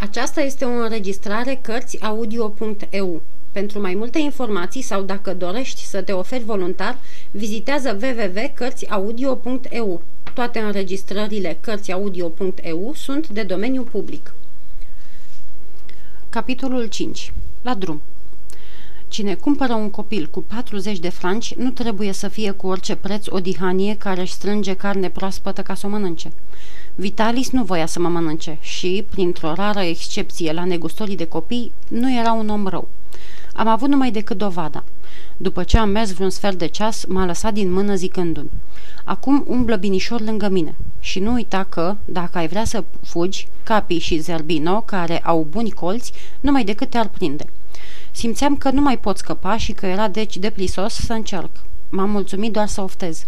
Aceasta este o înregistrare Cărțiaudio.eu. Pentru mai multe informații sau dacă dorești să te oferi voluntar, vizitează www.cărțiaudio.eu. Toate înregistrările Cărțiaudio.eu sunt de domeniu public. Capitolul 5. La drum Cine cumpără un copil cu 40 de franci nu trebuie să fie cu orice preț o dihanie care își strânge carne proaspătă ca să o mănânce. Vitalis nu voia să mă mănânce și, printr-o rară excepție la negustorii de copii, nu era un om rău. Am avut numai decât dovada. După ce am mers vreun sfert de ceas, m-a lăsat din mână zicându-mi Acum umblă binișor lângă mine și nu uita că, dacă ai vrea să fugi, Capi și Zerbino, care au buni colți, numai decât te-ar prinde. Simțeam că nu mai pot scăpa și că era deci deplisos să încerc. M-am mulțumit doar să oftez.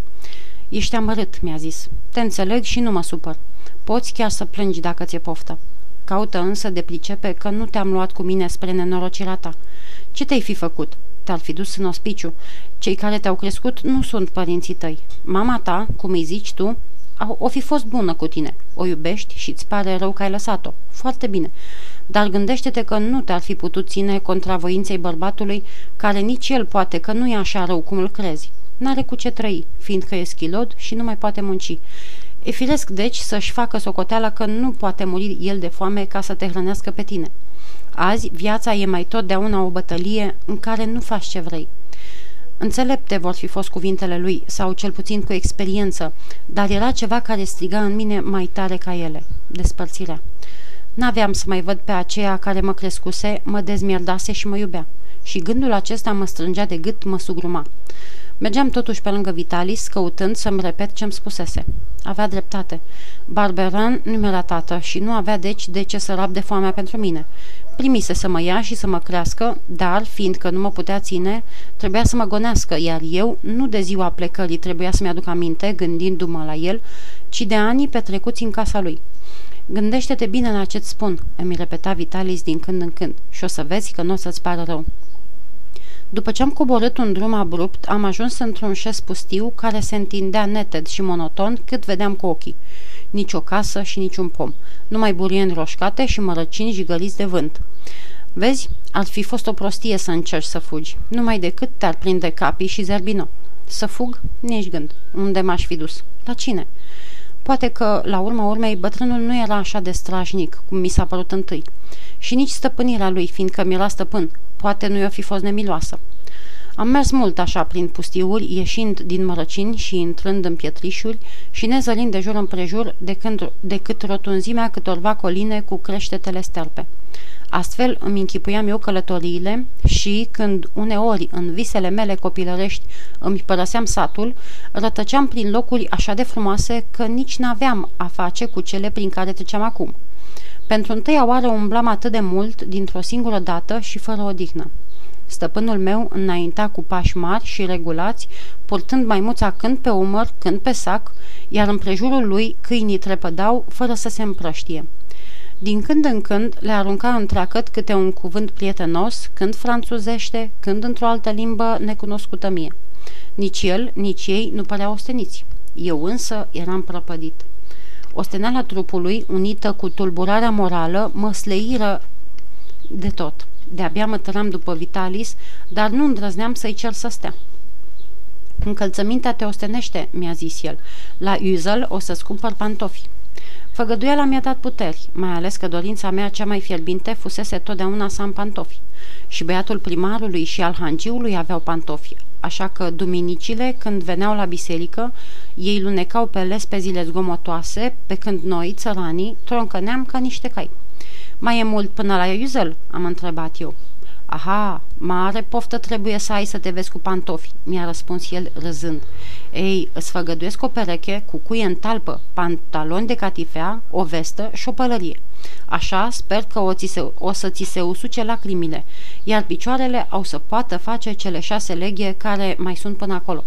Ești amărât, mi-a zis. Te înțeleg și nu mă supăr. Poți chiar să plângi dacă ți-e poftă. Caută însă de pricepe că nu te-am luat cu mine spre nenorocirea ta. Ce te-ai fi făcut? Te-ar fi dus în ospiciu. Cei care te-au crescut nu sunt părinții tăi. Mama ta, cum îi zici tu, o fi fost bună cu tine. O iubești și îți pare rău că ai lăsat-o. Foarte bine. Dar gândește-te că nu te-ar fi putut ține contra voinței bărbatului, care nici el poate că nu e așa rău cum îl crezi. N-are cu ce trăi, fiindcă e schilod și nu mai poate munci. E firesc, deci, să-și facă socoteala că nu poate muri el de foame ca să te hrănească pe tine. Azi, viața e mai totdeauna o bătălie în care nu faci ce vrei. Înțelepte vor fi fost cuvintele lui, sau cel puțin cu experiență, dar era ceva care striga în mine mai tare ca ele, despărțirea. N-aveam să mai văd pe aceea care mă crescuse, mă dezmierdase și mă iubea. Și gândul acesta mă strângea de gât, mă sugruma. Mergeam totuși pe lângă Vitalis, căutând să-mi repet ce-mi spusese. Avea dreptate. Barberan nu mi-era tată și nu avea deci de ce să rab de foamea pentru mine. Primise să mă ia și să mă crească, dar, fiindcă nu mă putea ține, trebuia să mă gonească, iar eu, nu de ziua plecării trebuia să-mi aduc aminte, gândindu-mă la el, ci de anii petrecuți în casa lui. Gândește-te bine la ce-ți spun, îmi repeta Vitalis din când în când, și o să vezi că nu o să-ți pară rău. După ce am coborât un drum abrupt, am ajuns într-un șes pustiu care se întindea neted și monoton cât vedeam cu ochii. Nici o casă și nici un pom, numai burieni roșcate și mărăcini jigăliți de vânt. Vezi, ar fi fost o prostie să încerci să fugi, numai decât te-ar prinde capii și zerbino. Să fug? Nici gând. Unde m-aș fi dus? La cine? Poate că, la urma urmei, bătrânul nu era așa de strașnic, cum mi s-a părut întâi. Și nici stăpânirea lui, fiindcă mi era stăpân, poate nu i-o fi fost nemiloasă. Am mers mult așa prin pustiuri, ieșind din mărăcini și intrând în pietrișuri și nezălind de jur împrejur decât, decât rotunzimea câtorva coline cu creștetele sterpe. Astfel îmi închipuiam eu călătoriile și, când uneori în visele mele copilărești îmi părăseam satul, rătăceam prin locuri așa de frumoase că nici n-aveam a face cu cele prin care treceam acum. Pentru întâia oară umblam atât de mult, dintr-o singură dată și fără odihnă. Stăpânul meu înainta cu pași mari și regulați, purtând maimuța când pe umăr, când pe sac, iar în prejurul lui câinii trepădau fără să se împrăștie. Din când în când le arunca întreacăt câte un cuvânt prietenos, când franțuzește, când într-o altă limbă necunoscută mie. Nici el, nici ei nu păreau osteniți. Eu însă eram prăpădit. Osteneala trupului, unită cu tulburarea morală, mă sleiră de tot. De-abia mă tăram după Vitalis, dar nu îndrăzneam să-i cer să stea. Încălțămintea te ostenește, mi-a zis el. La Uzel o să-ți cumpăr pantofi. Făgăduiala mi-a dat puteri, mai ales că dorința mea cea mai fierbinte fusese totdeauna să am pantofi. Și băiatul primarului și al hangiului aveau pantofi, așa că duminicile, când veneau la biserică, ei lunecau pe lespezile zgomotoase, pe când noi, țăranii, troncăneam ca niște cai. Mai e mult până la Iuzel?" am întrebat eu. Aha, mare poftă trebuie să ai să te vezi cu pantofi, mi-a răspuns el râzând. Ei, îți făgăduiesc o pereche cu cuie în talpă, pantaloni de catifea, o vestă și o pălărie. Așa sper că o, ți se, o să ți se usuce lacrimile, iar picioarele au să poată face cele șase leghe care mai sunt până acolo.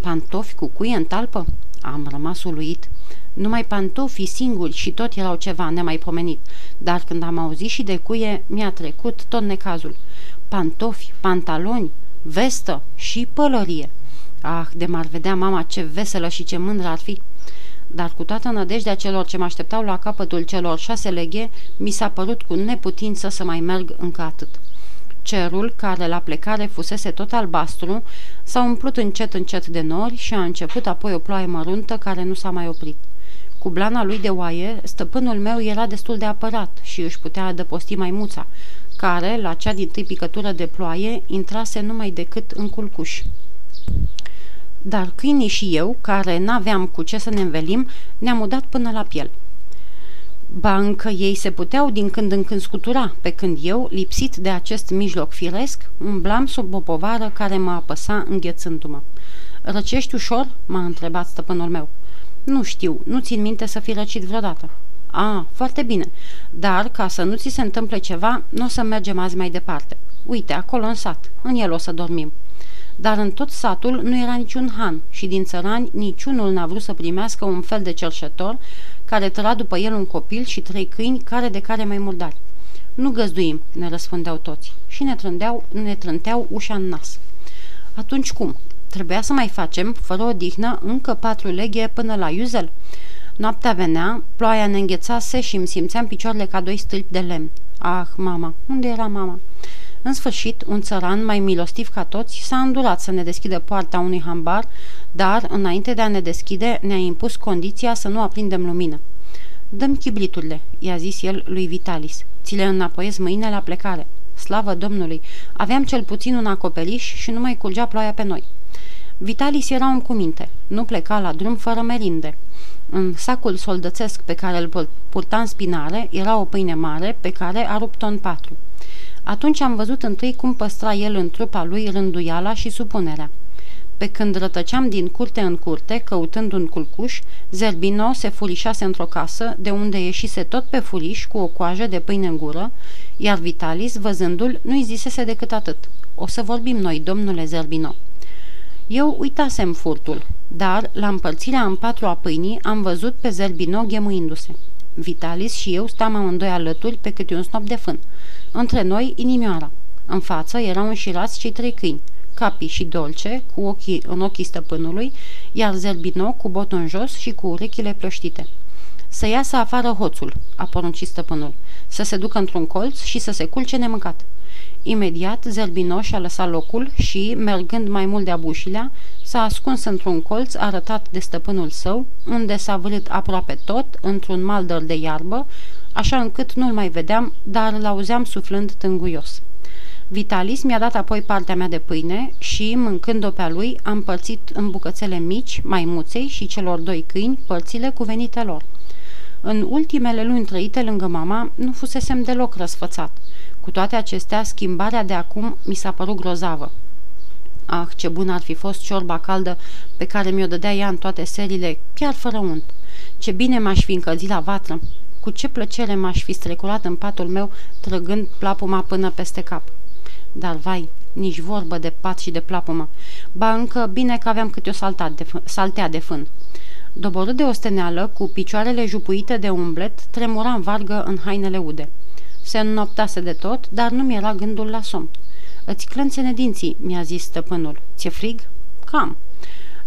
Pantofi cu cuie în talpă? Am rămas uluit. Numai pantofii singuri și tot erau ceva nemaipomenit, dar când am auzit și de cuie, mi-a trecut tot necazul. Pantofi, pantaloni, vestă și pălărie. Ah, de m-ar vedea mama ce veselă și ce mândră ar fi. dar cu toată nădejdea celor ce mă așteptau la capătul celor șase leghe, mi s-a părut cu neputință să mai merg încă atât. Cerul, care la plecare fusese tot albastru, s-a umplut încet încet de nori și a început apoi o ploaie măruntă care nu s-a mai oprit. Cu blana lui de oaie, stăpânul meu era destul de apărat și își putea adăposti maimuța, care, la cea din tâi picătură de ploaie, intrase numai decât în culcuș. Dar câinii și eu, care n-aveam cu ce să ne învelim, ne-am udat până la piel. Ba încă ei se puteau din când în când scutura, pe când eu, lipsit de acest mijloc firesc, umblam sub o povară care mă apăsa înghețându-mă. Răcești ușor?" m-a întrebat stăpânul meu. Nu știu, nu țin minte să fi răcit vreodată. A, foarte bine, dar ca să nu ți se întâmple ceva, nu o să mergem azi mai departe. Uite, acolo în sat, în el o să dormim. Dar în tot satul nu era niciun han și din țărani niciunul n-a vrut să primească un fel de cerșetor care tăra după el un copil și trei câini care de care mai murdari. Nu găzduim, ne răspundeau toți și ne, trândeau, ne trânteau ușa în nas. Atunci cum? Trebuia să mai facem, fără odihnă, încă patru leghe până la Iuzel? Noaptea venea, ploaia ne înghețase și îmi simțeam picioarele ca doi stâlpi de lemn. Ah, mama, unde era mama? În sfârșit, un țăran mai milostiv ca toți s-a îndurat să ne deschidă poarta unui hambar, dar, înainte de a ne deschide, ne-a impus condiția să nu aprindem lumină. Dăm chibriturile, i-a zis el lui Vitalis. Ți le înapoiez mâine la plecare. Slavă Domnului! Aveam cel puțin un acoperiș și nu mai curgea ploaia pe noi. Vitalis era un cuminte. Nu pleca la drum fără merinde. În sacul soldățesc pe care îl purta în spinare era o pâine mare pe care a rupt-o în patru. Atunci am văzut întâi cum păstra el în trupa lui rânduiala și supunerea. Pe când rătăceam din curte în curte, căutând un culcuș, Zerbino se furișase într-o casă, de unde ieșise tot pe furiș cu o coajă de pâine în gură, iar Vitalis, văzându-l, nu-i zisese decât atât. O să vorbim noi, domnule Zerbino. Eu uitasem furtul, dar, la împărțirea în patru a pâinii, am văzut pe Zerbino ghemuindu-se. Vitalis și eu stam amândoi alături pe câte un snop de fân. Între noi, inimioara. În față erau înșirați cei trei câini, Capi și Dolce, cu ochii în ochii stăpânului, iar Zerbino cu botul în jos și cu urechile plăștite. Să iasă afară hoțul, a poruncit stăpânul, să se ducă într-un colț și să se culce nemâncat. Imediat, Zerbinoș și-a lăsat locul și, mergând mai mult de abușilea, s-a ascuns într-un colț arătat de stăpânul său, unde s-a vârât aproape tot, într-un maldăr de iarbă, așa încât nu-l mai vedeam, dar l-auzeam suflând tânguios. Vitalis mi-a dat apoi partea mea de pâine și, mâncând-o pe-a lui, am părțit în bucățele mici, maimuței și celor doi câini, părțile cuvenite lor. În ultimele luni trăite lângă mama, nu fusesem deloc răsfățat. Cu toate acestea, schimbarea de acum mi s-a părut grozavă. Ah, ce bun ar fi fost ciorba caldă pe care mi-o dădea ea în toate serile, chiar fără unt. Ce bine m-aș fi încălzit la vatră. Cu ce plăcere m-aș fi streculat în patul meu, trăgând plapuma până peste cap. Dar, vai, nici vorbă de pat și de plapumă. Ba încă bine că aveam câte o saltat de fân, saltea de fân. Doborât de osteneală, cu picioarele jupuite de umblet, tremura în vargă în hainele ude. Se înnoptase de tot, dar nu mi-era gândul la somn. Îți clănțene dinții, mi-a zis stăpânul. Ți-e frig? Cam.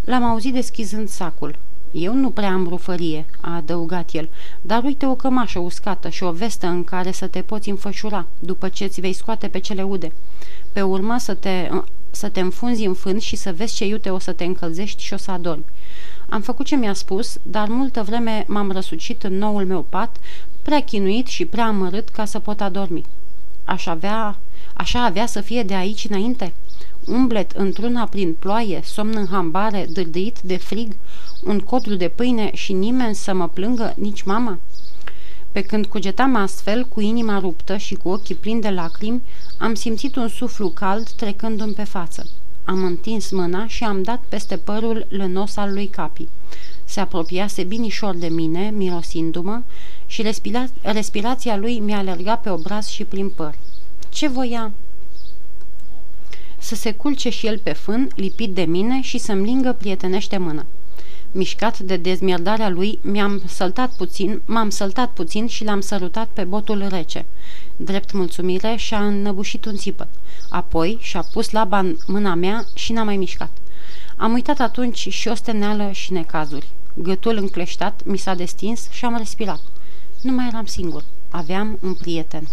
L-am auzit deschizând sacul. Eu nu prea am rufărie, a adăugat el, dar uite o cămașă uscată și o vestă în care să te poți înfășura după ce îți vei scoate pe cele ude. Pe urmă să te, să te înfunzi în fân și să vezi ce iute o să te încălzești și o să adormi. Am făcut ce mi-a spus, dar multă vreme m-am răsucit în noul meu pat, prea chinuit și prea amărât ca să pot adormi. Aș avea, așa avea să fie de aici înainte? Umblet într-una prin ploaie, somn în hambare, dârdâit de frig, un codru de pâine și nimeni să mă plângă, nici mama? Pe când cugetam astfel, cu inima ruptă și cu ochii plini de lacrimi, am simțit un suflu cald trecându-mi pe față. Am întins mâna și am dat peste părul lănos al lui Capi. Se apropiase binișor de mine, mirosindu-mă, și respira- respirația lui mi-a alergat pe obraz și prin păr. Ce voia? Să se culce și el pe fân, lipit de mine și să-mi lingă prietenește mână. Mișcat de dezmierdarea lui, mi-am săltat puțin, m-am săltat puțin și l-am sărutat pe botul rece. Drept mulțumire și-a înnăbușit un țipăt. Apoi și-a pus laba în mâna mea și n-a mai mișcat. Am uitat atunci și osteneală și necazuri. Gâtul încleștat mi s-a destins și am respirat. Nu mai eram singur. Aveam un prieten.